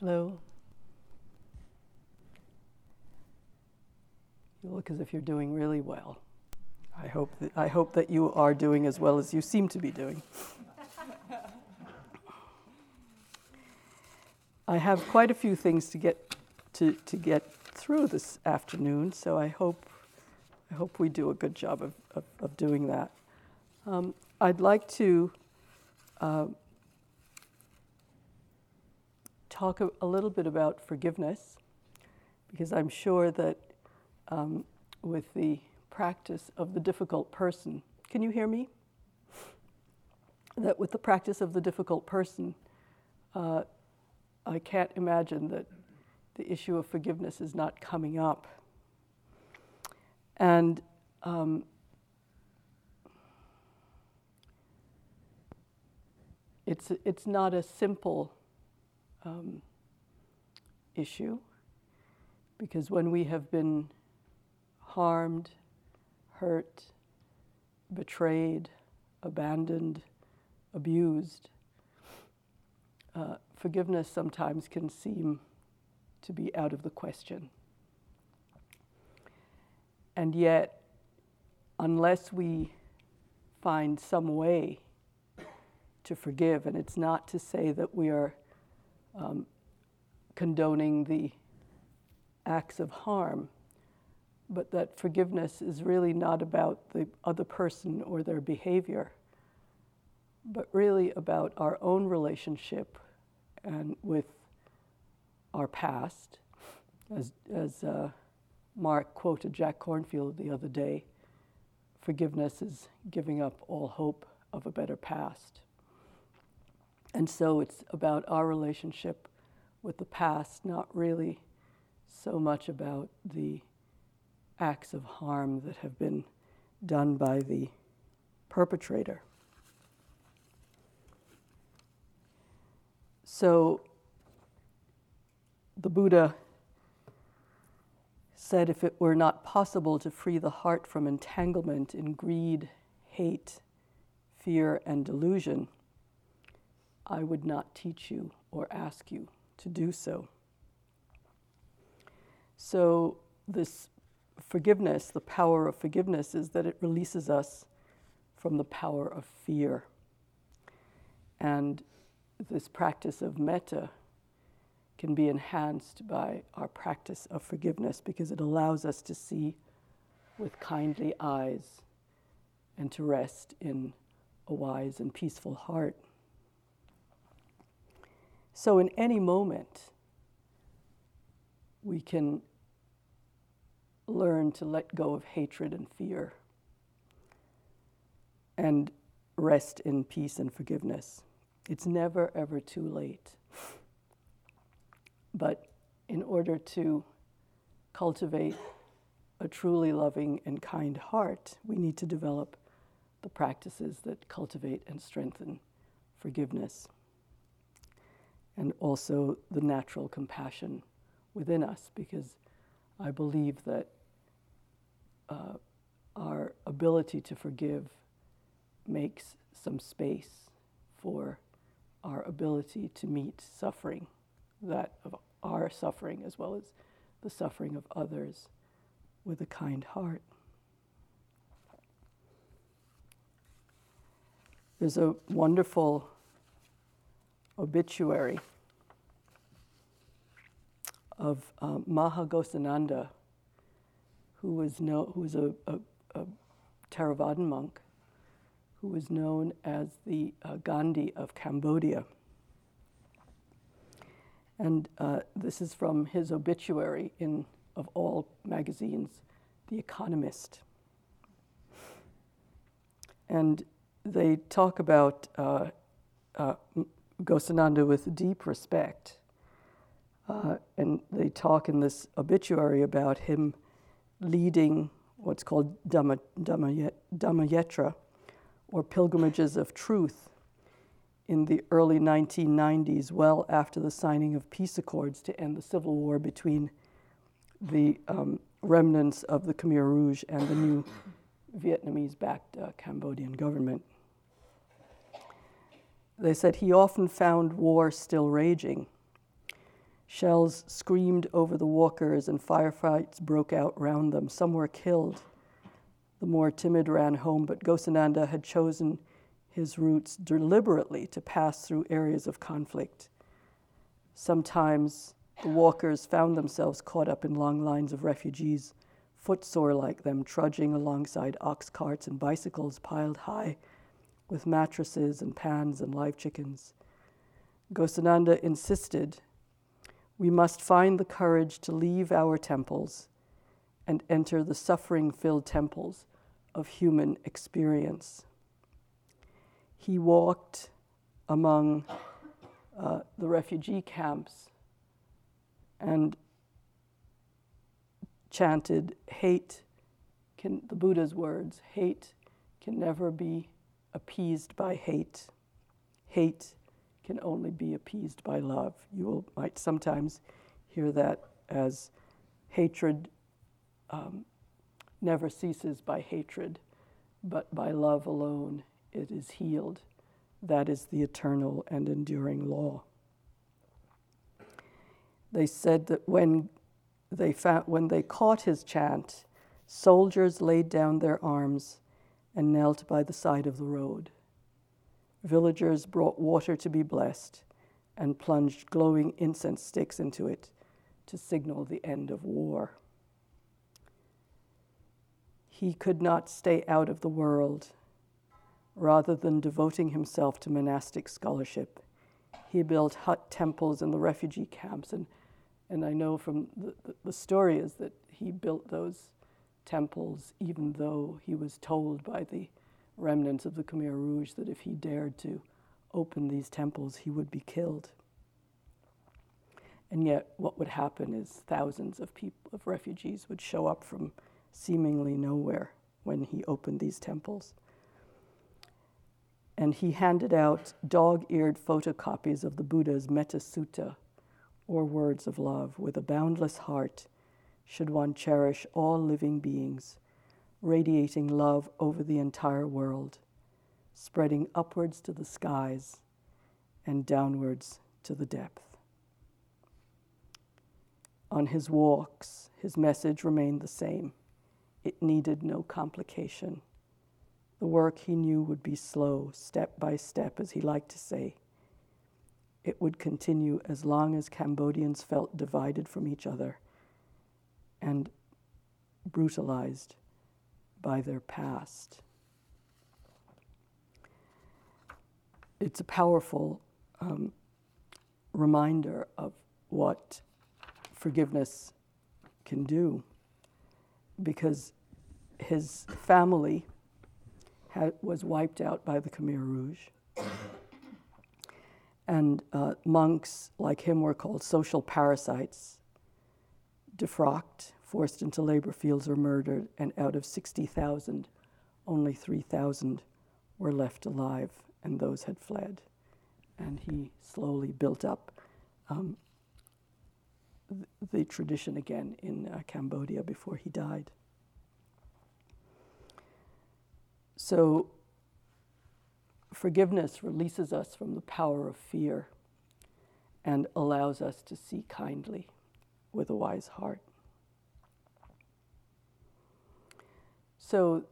Hello. You look as if you're doing really well. I hope that, I hope that you are doing as well as you seem to be doing. I have quite a few things to get to, to get through this afternoon, so I hope I hope we do a good job of, of, of doing that. Um, I'd like to uh, talk a, a, little bit about forgiveness because I'm sure that um, with the practice of the difficult person, can you hear me? That with the practice of the difficult person, uh, I can't imagine that the issue of forgiveness is not coming up. And um, it's, it's not a simple um, issue because when we have been harmed, hurt, betrayed, abandoned, abused, uh, forgiveness sometimes can seem to be out of the question. And yet, unless we find some way to forgive, and it's not to say that we are um, condoning the acts of harm, but that forgiveness is really not about the other person or their behavior, but really about our own relationship and with our past. As, as uh, Mark quoted Jack Kornfield the other day, forgiveness is giving up all hope of a better past. And so it's about our relationship with the past, not really so much about the acts of harm that have been done by the perpetrator. So the Buddha said if it were not possible to free the heart from entanglement in greed, hate, fear, and delusion, I would not teach you or ask you to do so. So, this forgiveness, the power of forgiveness, is that it releases us from the power of fear. And this practice of metta can be enhanced by our practice of forgiveness because it allows us to see with kindly eyes and to rest in a wise and peaceful heart. So, in any moment, we can learn to let go of hatred and fear and rest in peace and forgiveness. It's never, ever too late. But in order to cultivate a truly loving and kind heart, we need to develop the practices that cultivate and strengthen forgiveness and also the natural compassion within us, because I believe that uh, our ability to forgive makes some space for our ability to meet suffering, that of our suffering as well as the suffering of others, with a kind heart. There's a wonderful obituary of um, Maha Ghosananda, who was, no, who was a, a, a Theravadan monk who was known as the uh, Gandhi of Cambodia. And uh, this is from his obituary in, of all magazines, The Economist. And they talk about uh, Ghosananda with deep respect. Uh, and they talk in this obituary about him leading what's called Dhamma, Dhamma, Dhammayatra, or pilgrimages of truth, in the early 1990s, well after the signing of peace accords to end the civil war between the um, remnants of the Khmer Rouge and the new Vietnamese backed uh, Cambodian government. They said he often found war still raging Shells screamed over the walkers, and firefights broke out round them. Some were killed. The more timid ran home, but Ghosananda had chosen his routes deliberately to pass through areas of conflict. Sometimes the walkers found themselves caught up in long lines of refugees, footsore like them, trudging alongside ox carts and bicycles piled high with mattresses and pans and live chickens. Ghosananda insisted we must find the courage to leave our temples and enter the suffering filled temples of human experience. He walked among uh, the refugee camps and chanted, Hate can, the Buddha's words, hate can never be appeased by hate. Hate can only be appeased by love. You will, might sometimes hear that as hatred um, never ceases by hatred, but by love alone it is healed. That is the eternal and enduring law. They said that when they, found, when they caught his chant, soldiers laid down their arms and knelt by the side of the road. Villagers brought water to be blessed and plunged glowing incense sticks into it to signal the end of war. He could not stay out of the world. Rather than devoting himself to monastic scholarship, he built hut temples in the refugee camps. And, and I know from the, the, story is that he built those temples even though he was told by the remnants of the Khmer Rouge that if he dared to open these temples, he would be killed. And yet, what would happen is thousands of people, of refugees, would show up from seemingly nowhere when he opened these temples. And he handed out dog-eared photocopies of the Buddha's Metta Sutta, or words of love, with a boundless heart. Should one cherish all living beings radiating love over the entire world, spreading upwards to the skies and downwards to the depth. On his walks, his message remained the same. It needed no complication. The work he knew would be slow, step by step, as he liked to say. It would continue as long as Cambodians felt divided from each other and brutalized by their past. It's a powerful um, reminder of what forgiveness can do because his family was wiped out by the Khmer Rouge. and uh, monks like him were called social parasites, defrocked, forced into labor fields or murdered, and out of 60,000, only 3,000 were left alive, and those had fled. And he slowly built up um, th- the tradition again in uh, Cambodia before he died. So, forgiveness releases us from the power of fear and allows us to see kindly with a wise heart. So,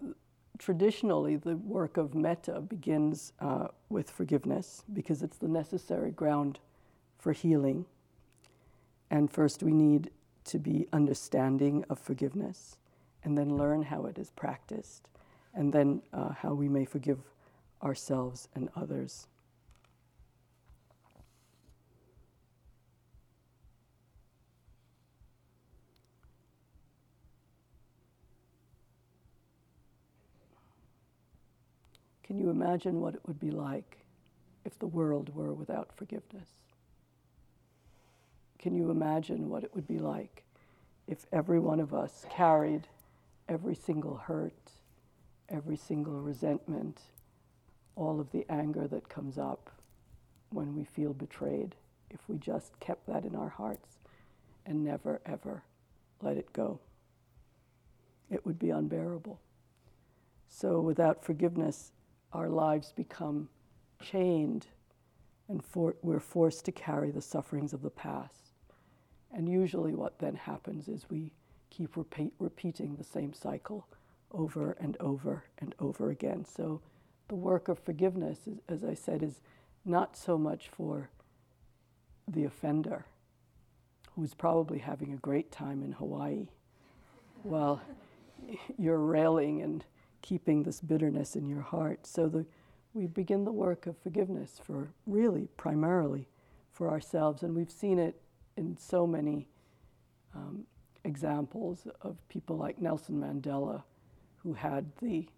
traditionally, the work of metta begins uh, with forgiveness because it's the necessary ground for healing. And first, we need to be understanding of forgiveness and then learn how it is practiced and then uh, how we may forgive ourselves and others. Can you imagine what it would be like if the world were without forgiveness? Can you imagine what it would be like if every one of us carried every single hurt, every single resentment, all of the anger that comes up when we feel betrayed, if we just kept that in our hearts and never, ever let it go? It would be unbearable. So, without forgiveness, our lives become chained and for, we're forced to carry the sufferings of the past. And usually, what then happens is we keep repeat, repeating the same cycle over and over and over again. So, the work of forgiveness, is, as I said, is not so much for the offender, who's probably having a great time in Hawaii, while you're railing and keeping this bitterness in your heart. So, the, we begin the work of forgiveness for really primarily for ourselves, and we've seen it in so many um, examples of people like Nelson Mandela, who had the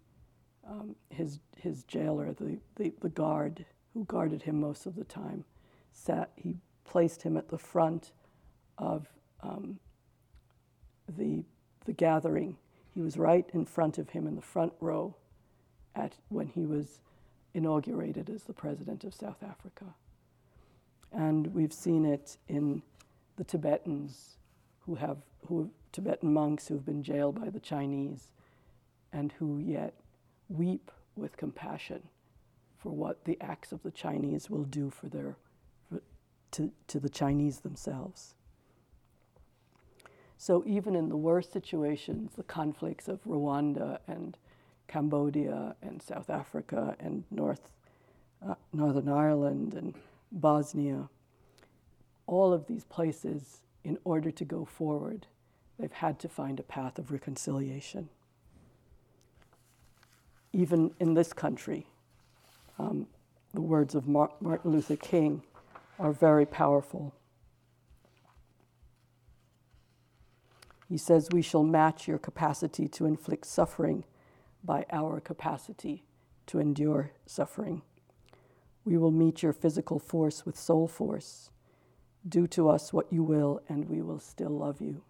um, his his jailer, the, the, the guard who guarded him most of the time, sat. He placed him at the front of um, the the gathering. He was right in front of him in the front row, at when he was inaugurated as the president of South Africa. And we've seen it in the Tibetans who have who Tibetan monks who've been jailed by the Chinese and who yet weep with compassion for what the acts of the Chinese will do for their for, to, to the Chinese themselves. So even in the worst situations, the conflicts of Rwanda and Cambodia and South Africa and North, uh, Northern Ireland and Bosnia, all of these places, in order to go forward, they've had to find a path of reconciliation. Even in this country, um, the words of Martin Luther King are very powerful. He says, We shall match your capacity to inflict suffering by our capacity to endure suffering. We will meet your physical force with soul force. Do to us what you will, and we will still love you.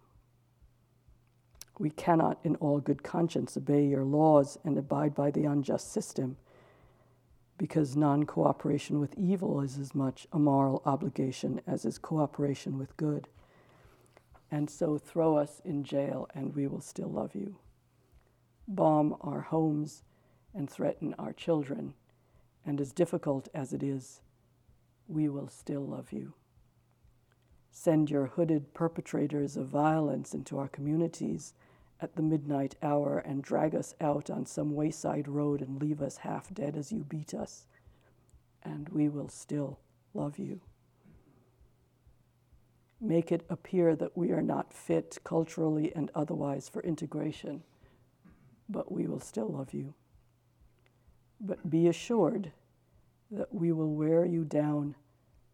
We cannot, in all good conscience, obey your laws and abide by the unjust system, because non cooperation with evil is as much a moral obligation as is cooperation with good. And so throw us in jail, and we will still love you. Bomb our homes and threaten our children and as difficult as it is, we will still love you. Send your hooded perpetrators of violence into our communities at the midnight hour and drag us out on some wayside road and leave us half dead as you beat us, and we will still love you. Make it appear that we are not fit culturally and otherwise for integration, but we will still love you. But be assured that we will wear you down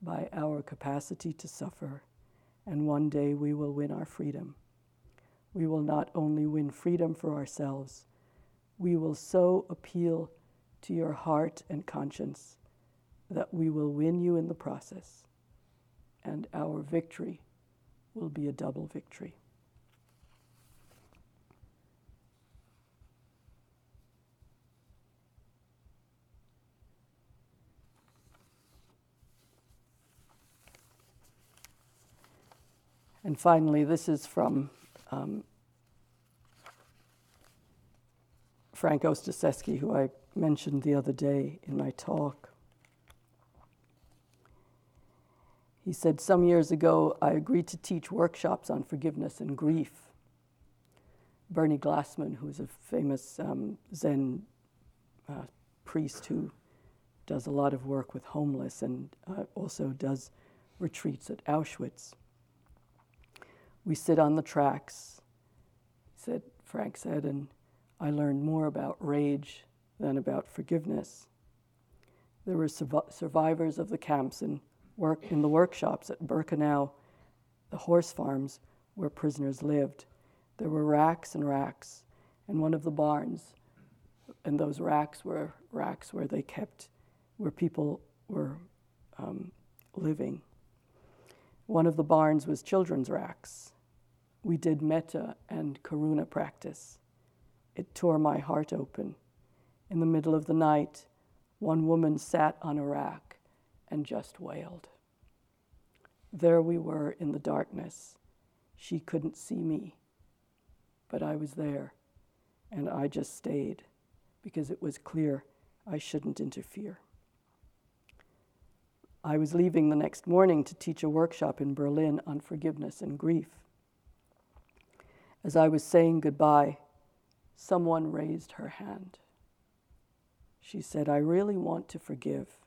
by our capacity to suffer, and one day we will win our freedom. We will not only win freedom for ourselves, we will so appeal to your heart and conscience that we will win you in the process, and our victory will be a double victory. And finally, this is from um, Frank Ostaseski, who I mentioned the other day in my talk. He said, Some years ago, I agreed to teach workshops on forgiveness and grief. Bernie Glassman, who's a famous um, Zen uh, priest who does a lot of work with homeless and uh, also does retreats at Auschwitz we sit on the tracks, said Frank said, and I learned more about rage than about forgiveness. There were survivors of the camps and work in the workshops at Birkenau, the horse farms where prisoners lived. There were racks and racks, and one of the barns, and those racks were racks where they kept, where people were um, living. One of the barns was children's racks, we did metta and karuna practice. It tore my heart open. In the middle of the night, one woman sat on a rack and just wailed. There we were in the darkness. She couldn't see me, but I was there, and I just stayed because it was clear I shouldn't interfere. I was leaving the next morning to teach a workshop in Berlin on forgiveness and grief. As I was saying goodbye, someone raised her hand. She said, I really want to forgive.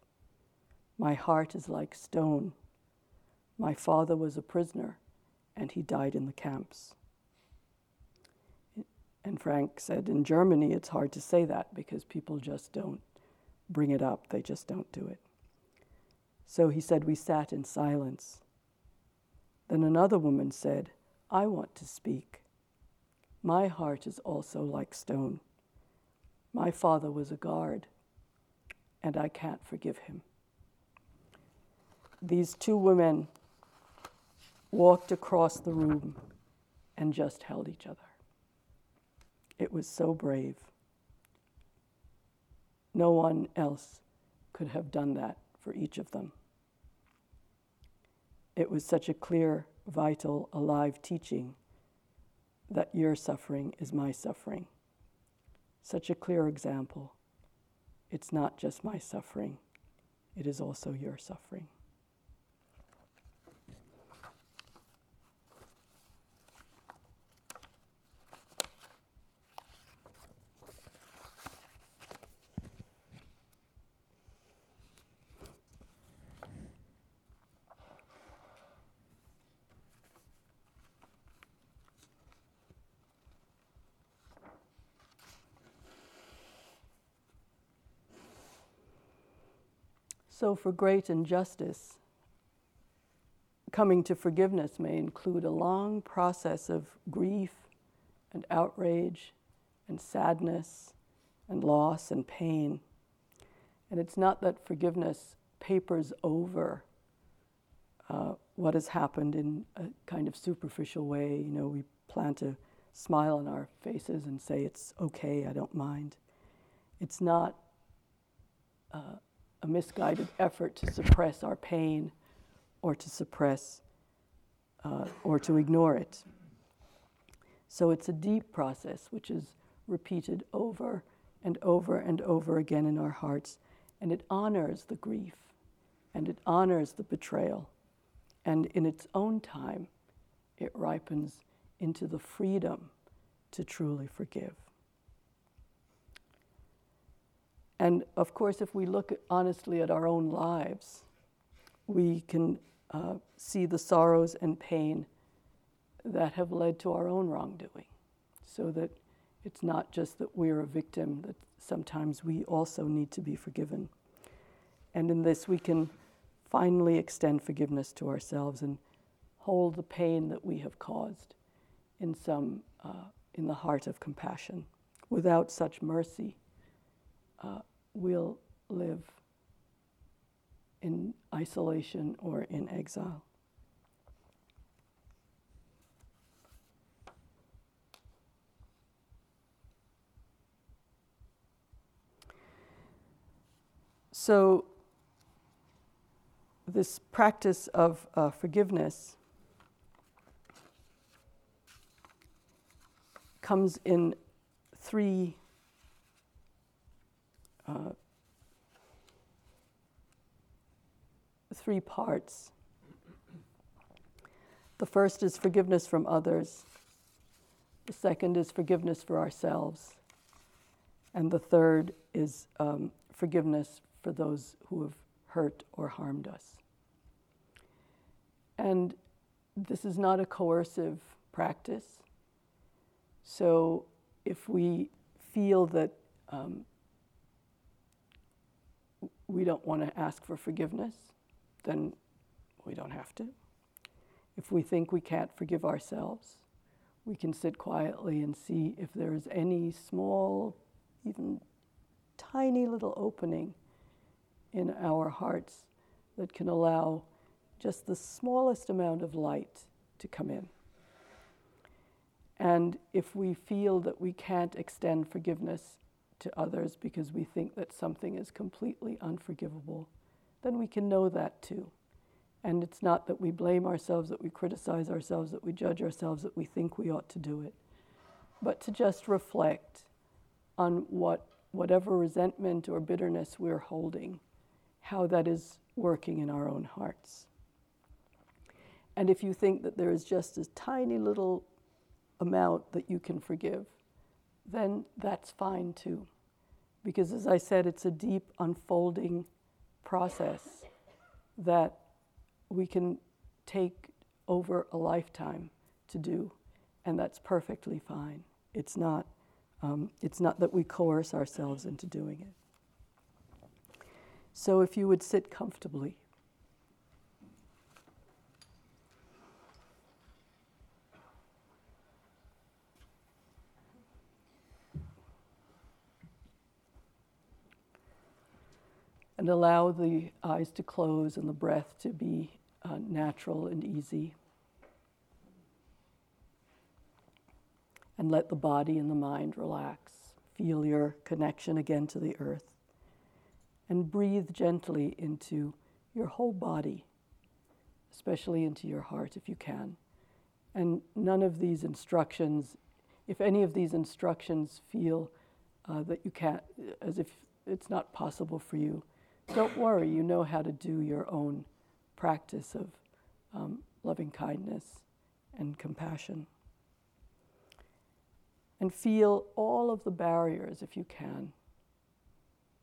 My heart is like stone. My father was a prisoner and he died in the camps. And Frank said, in Germany, it's hard to say that because people just don't bring it up, they just don't do it. So he said, We sat in silence. Then another woman said, I want to speak. My heart is also like stone. My father was a guard, and I can't forgive him. These two women walked across the room and just held each other. It was so brave. No one else could have done that for each of them. It was such a clear, vital, alive teaching that your suffering is my suffering. Such a clear example. It's not just my suffering, it is also your suffering. So, for great injustice, coming to forgiveness may include a long process of grief and outrage and sadness and loss and pain. And it's not that forgiveness papers over uh, what has happened in a kind of superficial way. You know, we plant a smile on our faces and say, it's okay, I don't mind. It's not. Uh, a misguided effort to suppress our pain or to suppress uh, or to ignore it. So it's a deep process which is repeated over and over and over again in our hearts, and it honors the grief and it honors the betrayal, and in its own time, it ripens into the freedom to truly forgive. And of course, if we look honestly at our own lives, we can uh, see the sorrows and pain that have led to our own wrongdoing. So that it's not just that we're a victim, that sometimes we also need to be forgiven. And in this, we can finally extend forgiveness to ourselves and hold the pain that we have caused in some uh, in the heart of compassion. Without such mercy, uh, will live in isolation or in exile. So, this practice of uh, forgiveness comes in three uh, three parts. The first is forgiveness from others, the second is forgiveness for ourselves, and the third is um, forgiveness for those who have hurt or harmed us. And this is not a coercive practice. So if we feel that um, we don't want to ask for forgiveness, then we don't have to. If we think we can't forgive ourselves, we can sit quietly and see if there is any small, even tiny little opening in our hearts that can allow just the smallest amount of light to come in. And if we feel that we can't extend forgiveness to others because we think that something is completely unforgivable, then we can know that too. And it's not that we blame ourselves, that we criticize ourselves, that we judge ourselves, that we think we ought to do it, but to just reflect on what whatever resentment or bitterness we're holding how that is working in our own hearts. And if you think that there is just a tiny little amount that you can forgive, then that's fine too. Because as I said, it's a deep unfolding process that we can take over a lifetime to do, and that's perfectly fine. It's not, um, it's not that we coerce ourselves into doing it. So if you would sit comfortably. And allow the eyes to close and the breath to be uh, natural and easy. And let the body and the mind relax. Feel your connection again to the earth. And breathe gently into your whole body, especially into your heart if you can. And none of these instructions, if any of these instructions feel uh, that you can't, as if it's not possible for you, don't worry, you know how to do your own practice of um, loving kindness and compassion. And feel all of the barriers, if you can,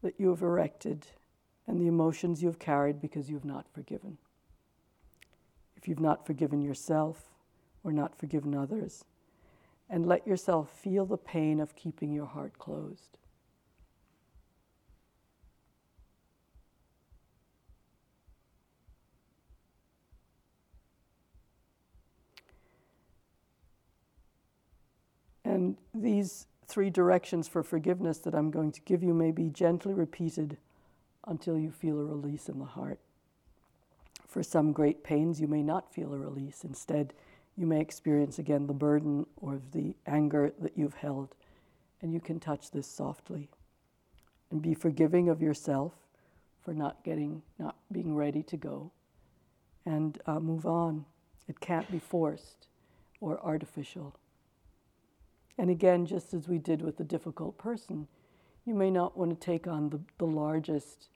that you have erected and the emotions you have carried because you have not forgiven. If you've not forgiven yourself or not forgiven others, and let yourself feel the pain of keeping your heart closed. And these three directions for forgiveness that I'm going to give you may be gently repeated until you feel a release in the heart. For some great pains, you may not feel a release. Instead, you may experience again the burden or the anger that you've held. And you can touch this softly and be forgiving of yourself for not getting, not being ready to go, and uh, move on. It can't be forced or artificial. And again, just as we did with the difficult person, you may not want to take on the, the largest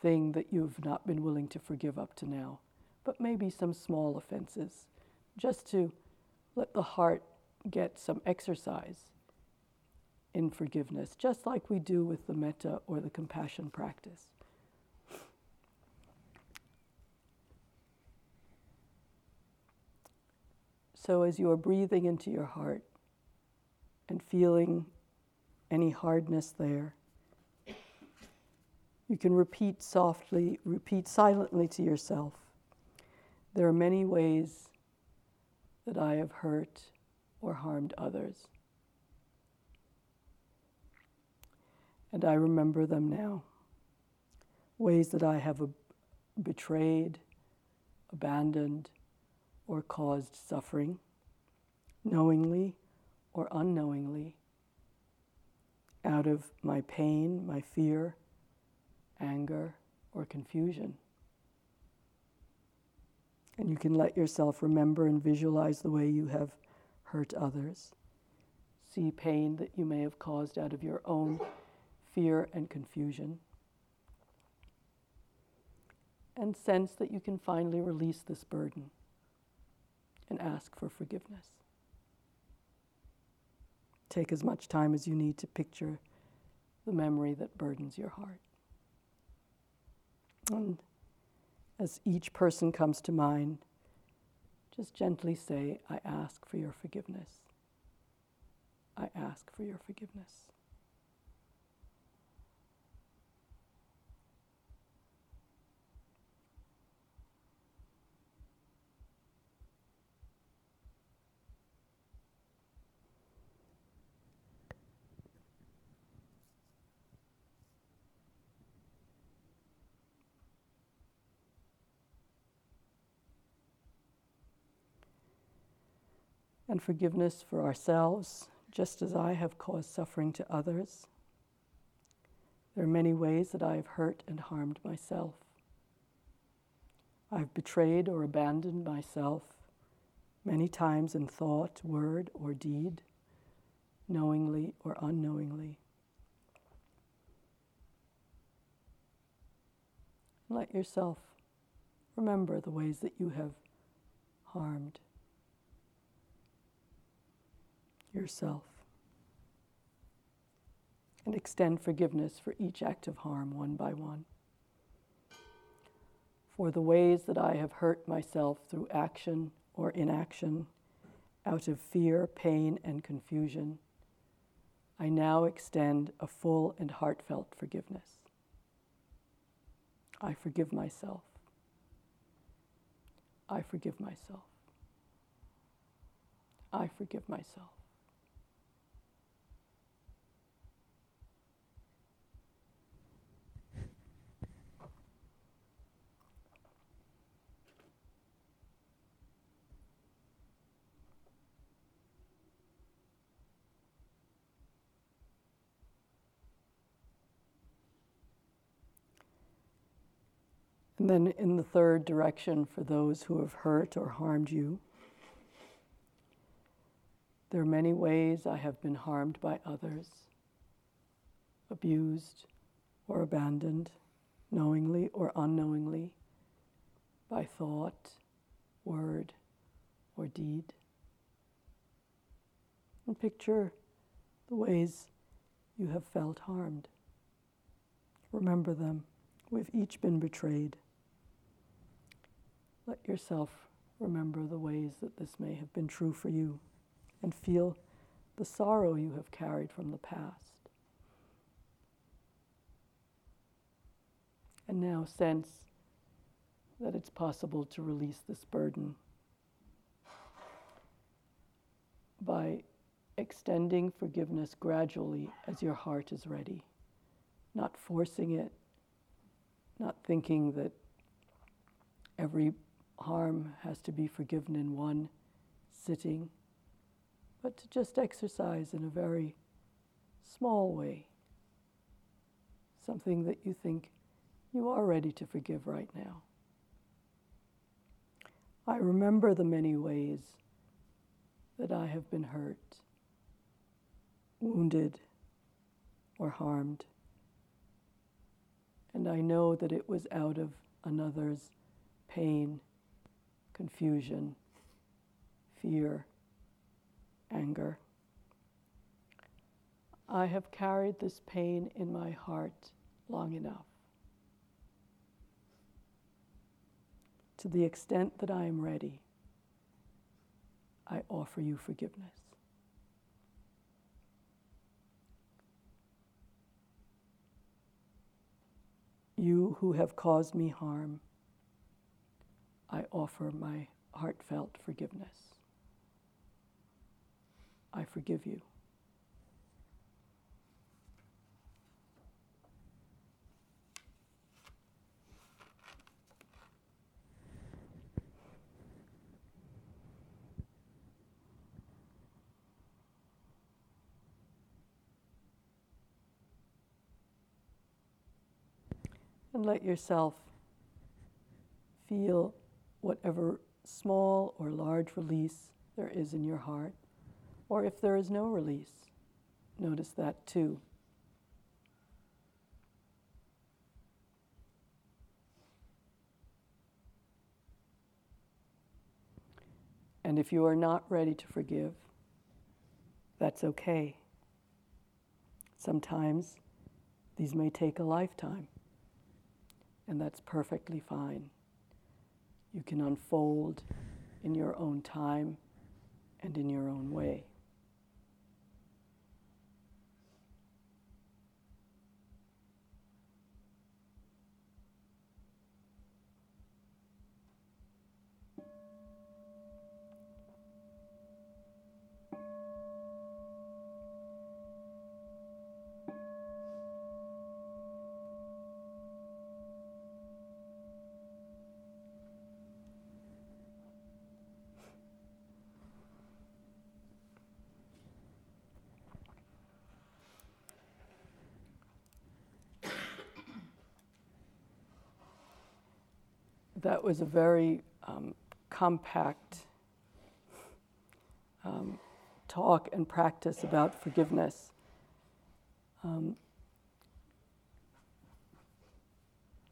thing that you've not been willing to forgive up to now, but maybe some small offenses, just to let the heart get some exercise in forgiveness, just like we do with the metta or the compassion practice. So, as you are breathing into your heart, and feeling any hardness there. You can repeat softly, repeat silently to yourself. There are many ways that I have hurt or harmed others. And I remember them now. Ways that I have betrayed, abandoned, or caused suffering, knowingly or unknowingly out of my pain, my fear, anger, or confusion. And you can let yourself remember and visualize the way you have hurt others. See pain that you may have caused out of your own fear and confusion. And sense that you can finally release this burden and ask for forgiveness. Take as much time as you need to picture the memory that burdens your heart. And as each person comes to mind, just gently say, I ask for your forgiveness. I ask for your forgiveness. And forgiveness for ourselves, just as I have caused suffering to others. There are many ways that I have hurt and harmed myself. I've betrayed or abandoned myself many times in thought, word, or deed, knowingly or unknowingly. Let yourself remember the ways that you have harmed yourself. And extend forgiveness for each act of harm one by one. For the ways that I have hurt myself through action or inaction, out of fear, pain, and confusion, I now extend a full and heartfelt forgiveness. I forgive myself. I forgive myself. I forgive myself. And then in the third direction, for those who have hurt or harmed you, there are many ways I have been harmed by others, abused or abandoned, knowingly or unknowingly, by thought, word, or deed. And picture the ways you have felt harmed. Remember them. We've each been betrayed. Let yourself remember the ways that this may have been true for you and feel the sorrow you have carried from the past. And now sense that it's possible to release this burden by extending forgiveness gradually as your heart is ready, not forcing it, not thinking that every harm has to be forgiven in one sitting, but to just exercise in a very small way something that you think you are ready to forgive right now. I remember the many ways that I have been hurt, wounded, or harmed. And I know that it was out of another's pain confusion, fear, anger. I have carried this pain in my heart long enough. To the extent that I am ready, I offer you forgiveness. You who have caused me harm, I offer my heartfelt forgiveness. I forgive you. And let yourself feel whatever small or large release there is in your heart. Or if there is no release, notice that too. And if you are not ready to forgive, that's okay. Sometimes these may take a lifetime, and that's perfectly fine you can unfold in your own time and in your own way. Was a very um, compact um, talk and practice about forgiveness. Um,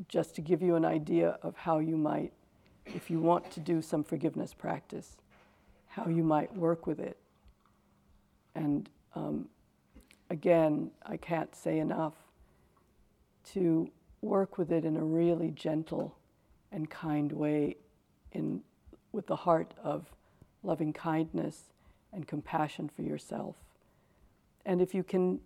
just to give you an idea of how you might, if you want to do some forgiveness practice, how you might work with it. And um, again, I can't say enough to work with it in a really gentle and kind way, in, with the heart of loving kindness and compassion for yourself. And if you can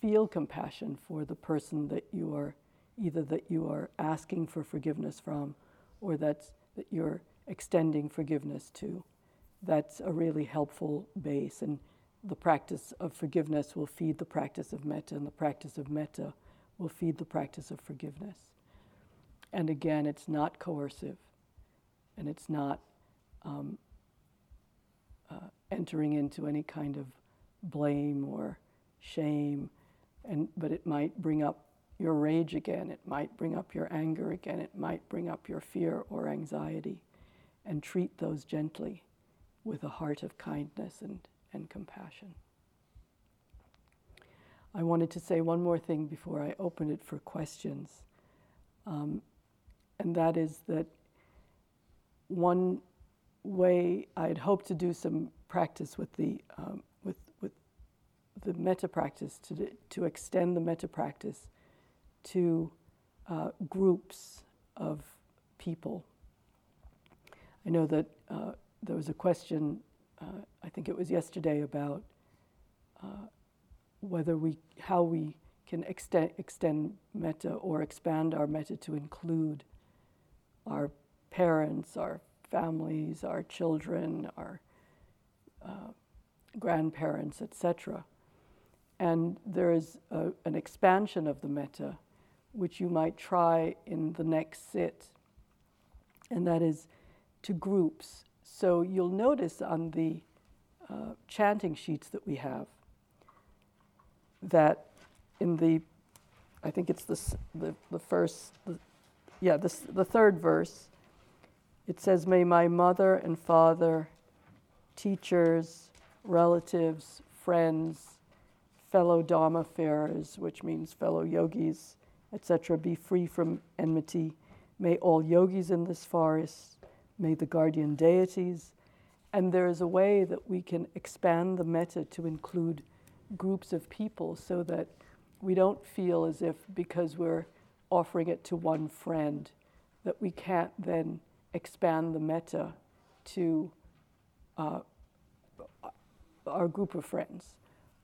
feel compassion for the person that you are either that you are asking for forgiveness from or that's that you're extending forgiveness to that's a really helpful base and the practice of forgiveness will feed the practice of metta and the practice of metta will feed the practice of forgiveness and again it's not coercive. And it's not um, uh, entering into any kind of blame or shame. And but it might bring up your rage again, it might bring up your anger again, it might bring up your fear or anxiety, and treat those gently with a heart of kindness and, and compassion. I wanted to say one more thing before I open it for questions, um, and that is that one way I'd hoped to do some practice with the um, with with the metta practice to to extend the metta practice to uh, groups of people. I know that uh, there was a question, uh, I think it was yesterday, about uh, whether we, how we can extend, extend metta or expand our metta to include our parents, our families, our children, our uh, grandparents, etc. And there is a, an expansion of the metta which you might try in the next sit, and that is to groups. So you'll notice on the uh, chanting sheets that we have that in the, I think it's the, the, the first, the, yeah, the, the third verse, it says, May my mother and father, teachers, relatives, friends, fellow Dharma farers, which means fellow yogis, etc., be free from enmity. May all yogis in this forest, may the guardian deities. And there is a way that we can expand the metta to include groups of people so that we don't feel as if because we're offering it to one friend that we can't then expand the metta to uh, our group of friends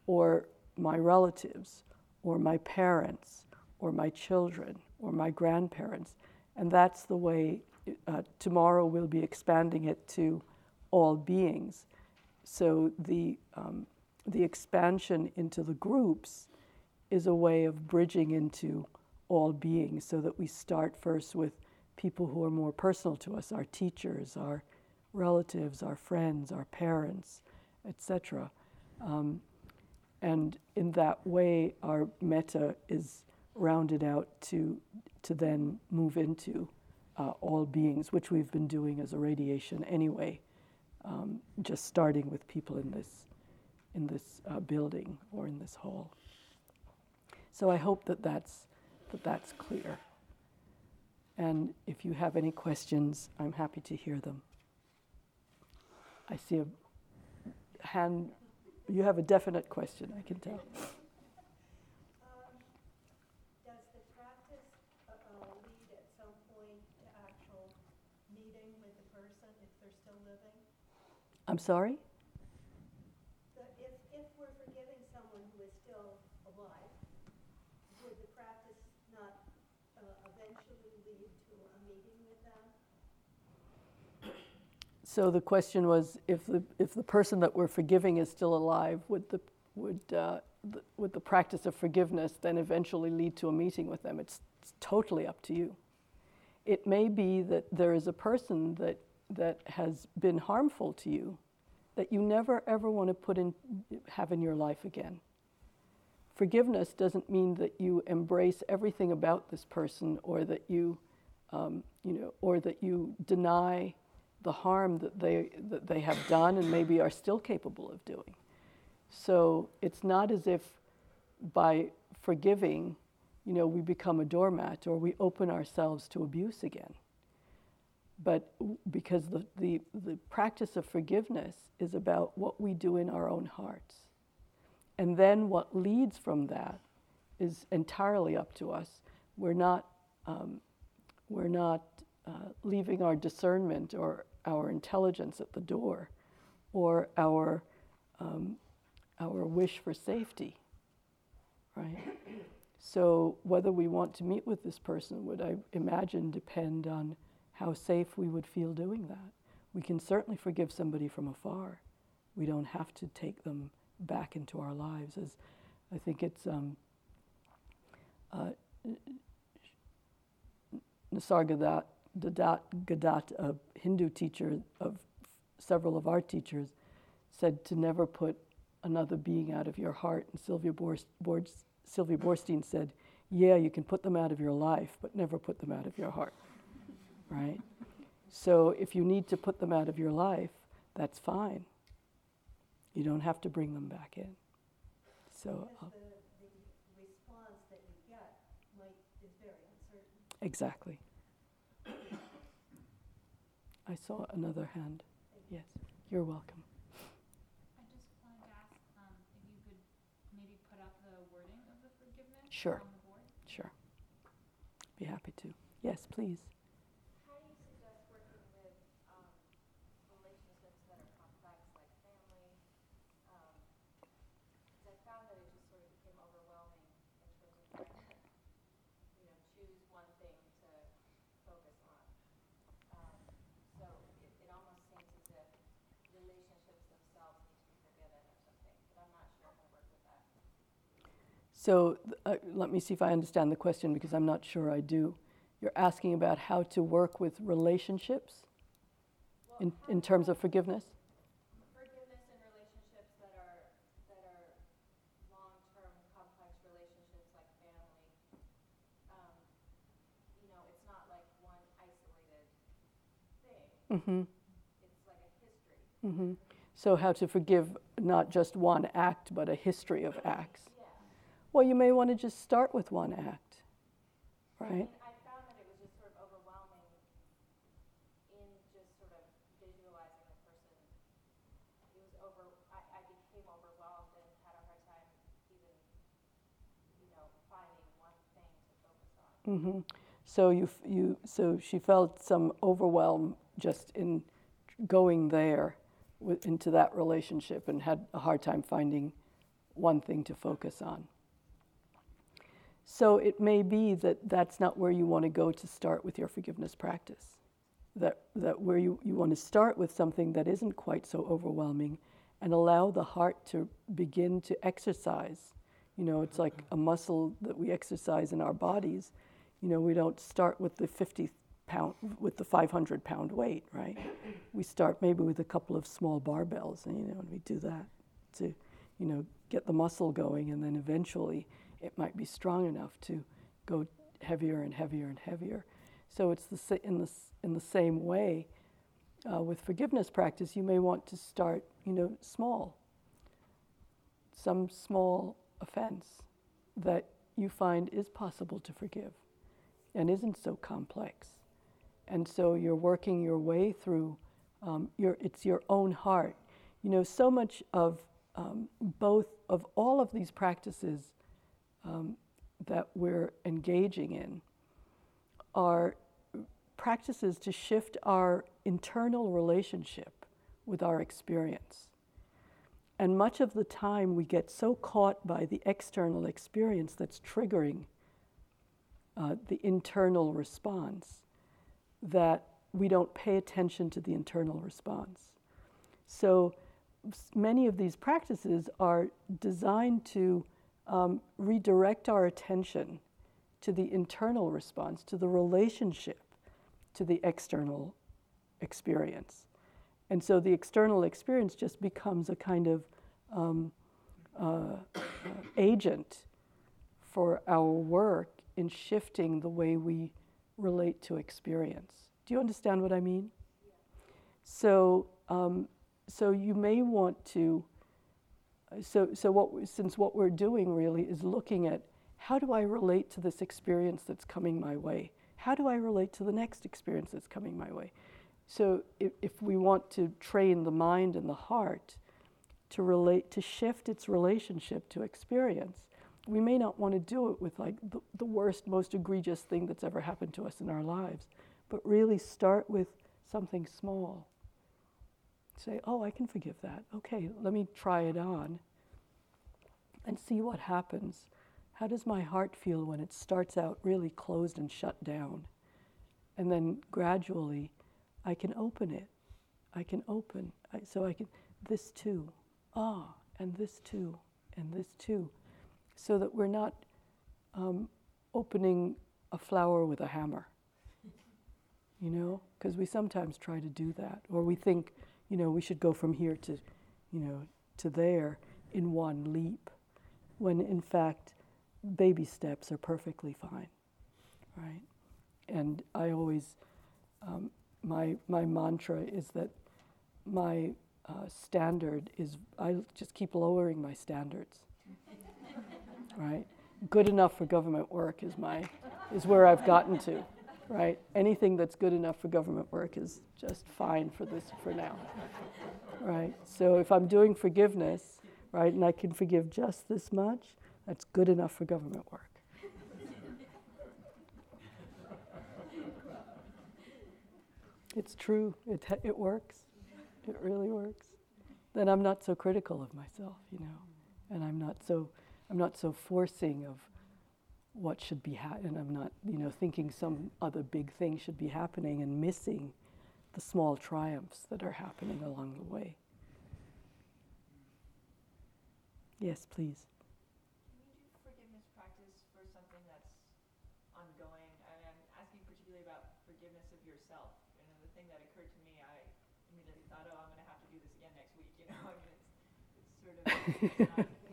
or my relatives or my parents or my children or my grandparents. And that's the way uh, tomorrow we'll be expanding it to all beings. So the, um, the expansion into the groups is a way of bridging into all beings so that we start first with people who are more personal to us our teachers, our relatives, our friends, our parents, etc. Um, and in that way, our metta is rounded out to, to then move into uh, all beings, which we've been doing as a radiation anyway, um, just starting with people in this, in this uh, building or in this hall. So I hope that that's, that that's clear. And if you have any questions, I'm happy to hear them. I see a hand. You have a definite question, I can tell. I'm sorry? if, if we're forgiving someone who is still alive, would the practice not uh, eventually lead to a meeting with them? So the question was, if the, if the person that we're forgiving is still alive, would the, would, uh, the, would the practice of forgiveness then eventually lead to a meeting with them? It's, it's totally up to you. It may be that there is a person that that has been harmful to you that you never ever want to put in have in your life again. Forgiveness doesn't mean that you embrace everything about this person or that you um, you know or that you deny the harm that they that they have done and maybe are still capable of doing. So it's not as if by forgiving you know, we become a doormat or we open ourselves to abuse again. But because the, the, the practice of forgiveness is about what we do in our own hearts. And then what leads from that is entirely up to us. We're not, um, we're not uh, leaving our discernment or our intelligence at the door or our, um, our wish for safety, right? So, whether we want to meet with this person would, I imagine, depend on how safe we would feel doing that. We can certainly forgive somebody from afar. We don't have to take them back into our lives. As I think it's um, uh, Nisargadatta, Gadat, a Hindu teacher of several of our teachers, said to never put another being out of your heart. And Sylvia, Borst, Borst, Sylvia Boorstein said, Yeah, you can put them out of your life, but never put them out of your heart. right? So if you need to put them out of your life, that's fine. You don't have to bring them back in. So. Uh, the, the response that you get might, is very uncertain. Exactly. I saw another hand. Yes, you're welcome. I just wanted to ask um, if you could maybe put up the wording of the forgiveness sure. on the board. Sure. Be happy to. Yes, please. So uh, let me see if I understand the question because I'm not sure I do. You're asking about how to work with relationships well, in, in terms of forgiveness? Forgiveness in relationships that are, that are long-term, complex relationships like family. Um, you know, it's not like one isolated thing. Mm-hmm. It's like a history. Mm-hmm. So how to forgive not just one act, but a history of acts. Well, you may want to just start with one act, right? I found that it was just sort of overwhelming in just sort of visualizing the person. It was over, I, I became overwhelmed and had a hard time even, you know, finding one thing to focus on. Mm-hmm. So you, you, so she felt some overwhelm just in going there into that relationship and had a hard time finding one thing to focus on. So it may be that that's not where you want to go to start with your forgiveness practice. That, that where you, you want to start with something that isn't quite so overwhelming and allow the heart to begin to exercise. You know, it's like a muscle that we exercise in our bodies. You know, we don't start with the 50 pound, with the 500 pound weight, right? We start maybe with a couple of small barbells, and, you know, and we do that to, you know, get the muscle going, and then eventually it might be strong enough to go heavier and heavier and heavier. So it's the, in, the, in the same way uh, with forgiveness practice, you may want to start, you know, small. Some small offense that you find is possible to forgive and isn't so complex. And so you're working your way through um, your, it's your own heart. You know, so much of um, both of all of these practices um, that we're engaging in are practices to shift our internal relationship with our experience. And much of the time, we get so caught by the external experience that's triggering uh, the internal response that we don't pay attention to the internal response. So, many of these practices are designed to um, redirect our attention to the internal response, to the relationship to the external experience. And so the external experience just becomes a kind of um, uh, uh, agent for our work in shifting the way we relate to experience. Do you understand what I mean? So, um, so you may want to so, so what, since what we're doing really is looking at how do I relate to this experience that's coming my way? How do I relate to the next experience that's coming my way? So, if, if we want to train the mind and the heart to relate, to shift its relationship to experience, we may not want to do it with like the, the worst, most egregious thing that's ever happened to us in our lives, but really start with something small. Say, oh, I can forgive that. Okay, let me try it on and see what happens. How does my heart feel when it starts out really closed and shut down? And then gradually, I can open it. I can open. I, so I can, this too. Ah, and this too, and this too so that we're not um, opening a flower with a hammer. You know, because we sometimes try to do that, or we think, you know, we should go from here to, you know, to there in one leap, when in fact, baby steps are perfectly fine, right? And I always, um, my my mantra is that my uh, standard is I just keep lowering my standards right? Good enough for government work is my is where I've gotten to, right? Anything that's good enough for government work is just fine for this for now, right? So if I'm doing forgiveness, right, and I can forgive just this much, that's good enough for government work. It's true. It it works. It really works. Then I'm not so critical of myself, you know, and I'm not so I'm not so forcing of what should be happening. I'm not, you know, thinking some other big thing should be happening and missing the small triumphs that are happening along the way. Yes, please. Can you do forgiveness practice for something that's ongoing? Mean, I'm asking particularly about forgiveness of yourself. You know, the thing that occurred to me, I immediately thought, oh, I'm going to have to do this again next week. You know, it's sort of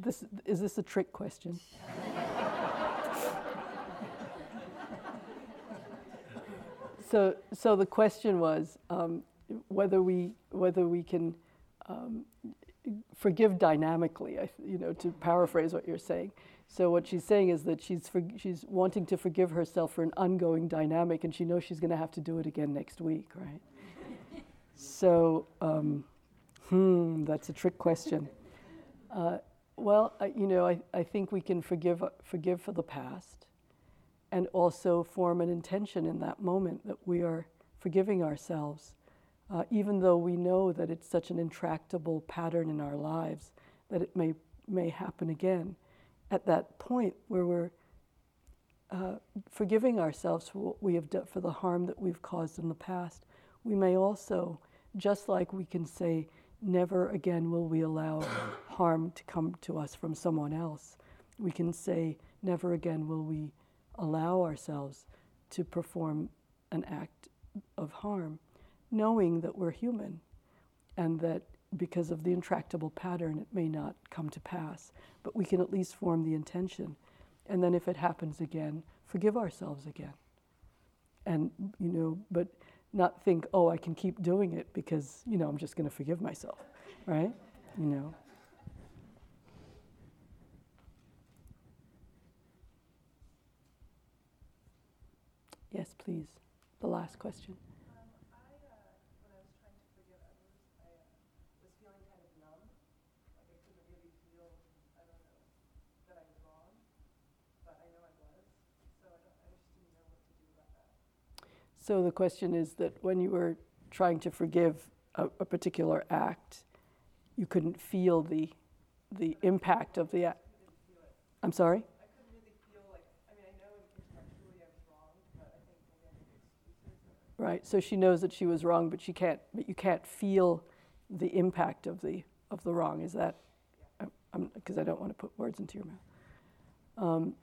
This, is this a trick question? so, so the question was um, whether we whether we can um, forgive dynamically. You know, to paraphrase what you're saying. So what she's saying is that she's for, she's wanting to forgive herself for an ongoing dynamic, and she knows she's going to have to do it again next week, right? so, um, hmm, that's a trick question. Uh, well, I, you know, I, I think we can forgive, forgive for the past and also form an intention in that moment that we are forgiving ourselves, uh, even though we know that it's such an intractable pattern in our lives that it may, may happen again. At that point where we're uh, forgiving ourselves for what we have done, for the harm that we've caused in the past, we may also, just like we can say, never again will we allow harm to come to us from someone else. We can say, never again will we allow ourselves to perform an act of harm, knowing that we're human and that because of the intractable pattern, it may not come to pass. But we can at least form the intention. And then if it happens again, forgive ourselves again. And, you know, but not think, oh, I can keep doing it because, you know, I'm just going to forgive myself, right? You know. Yes, please. The last question. So the question is that when you were trying to forgive a, a particular act, you couldn't feel the the impact of the act. I'm sorry. Right. So she knows that she was wrong, but she can't. But you can't feel the impact of the of the wrong. Is that? Because I don't want to put words into your mouth. Um,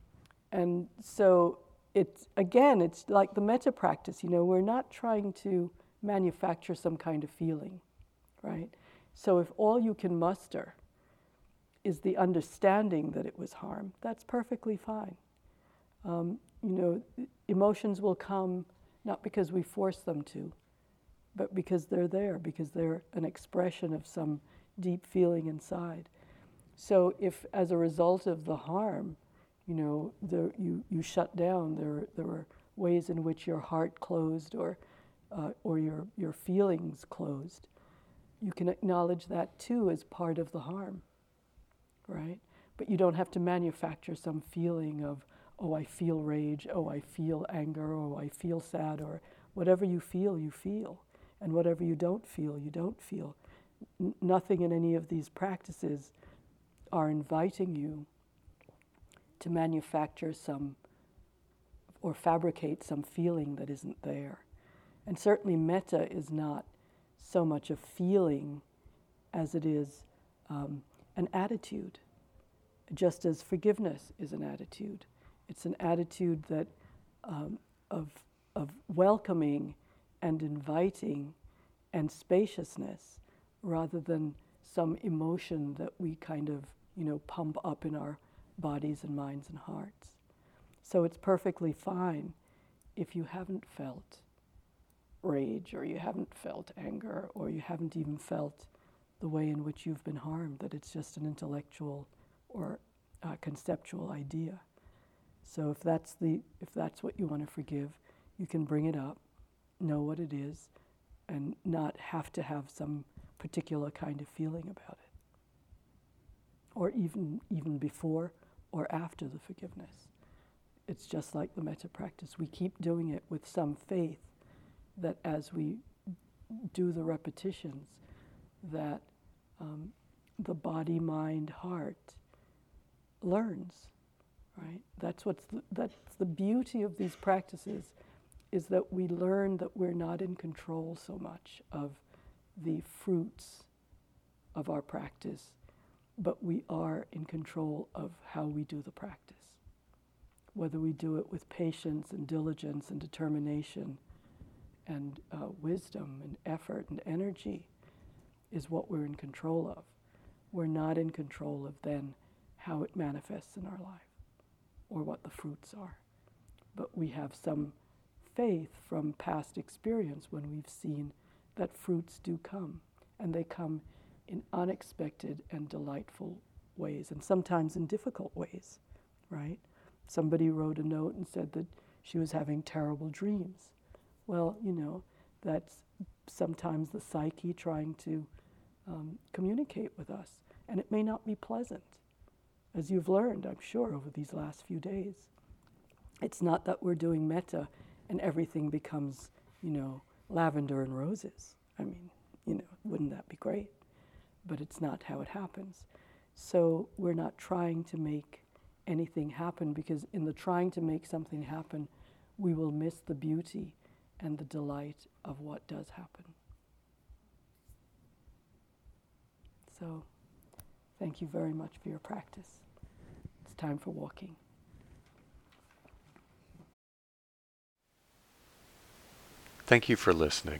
and so it's again, it's like the metta practice. You know, we're not trying to manufacture some kind of feeling, right? So if all you can muster is the understanding that it was harm, that's perfectly fine. Um, you know, emotions will come not because we force them to, but because they're there, because they're an expression of some deep feeling inside. So if, as a result of the harm, you know, you, you shut down, there, there were ways in which your heart closed or, uh, or your, your feelings closed, you can acknowledge that too as part of the harm, right? But you don't have to manufacture some feeling of, oh, I feel rage, oh, I feel anger, oh, I feel sad, or whatever you feel, you feel. And whatever you don't feel, you don't feel. N- nothing in any of these practices are inviting you to manufacture some or fabricate some feeling that isn't there. And certainly, metta is not so much a feeling as it is um, an attitude, just as forgiveness is an attitude. It's an attitude that um, of, of welcoming and inviting and spaciousness rather than some emotion that we kind of, you know, pump up in our bodies and minds and hearts. So it's perfectly fine if you haven't felt rage or you haven't felt anger or you haven't even felt the way in which you've been harmed, that it's just an intellectual or uh, conceptual idea. So if that's the if that's what you want to forgive, you can bring it up, know what it is, and not have to have some particular kind of feeling about it. Or even even before or after the forgiveness. It's just like the metta practice. We keep doing it with some faith that as we do the repetitions, that um, the body, mind, heart learns right? That's what's the, that's the beauty of these practices is that we learn that we're not in control so much of the fruits of our practice, but we are in control of how we do the practice. Whether we do it with patience and diligence and determination and uh, wisdom and effort and energy is what we're in control of. We're not in control of then how it manifests in our life or what the fruits are. But we have some faith from past experience when we've seen that fruits do come, and they come in unexpected and delightful ways, and sometimes in difficult ways, right? Somebody wrote a note and said that she was having terrible dreams. Well, you know, that's sometimes the psyche trying to um, communicate with us, and it may not be pleasant as you've learned, I'm sure, over these last few days. It's not that we're doing metta and everything becomes, you know, lavender and roses. I mean, you know, wouldn't that be great? But it's not how it happens. So we're not trying to make anything happen because in the trying to make something happen, we will miss the beauty and the delight of what does happen. So, thank you very much for your practice It's time for walking. Thank you for listening.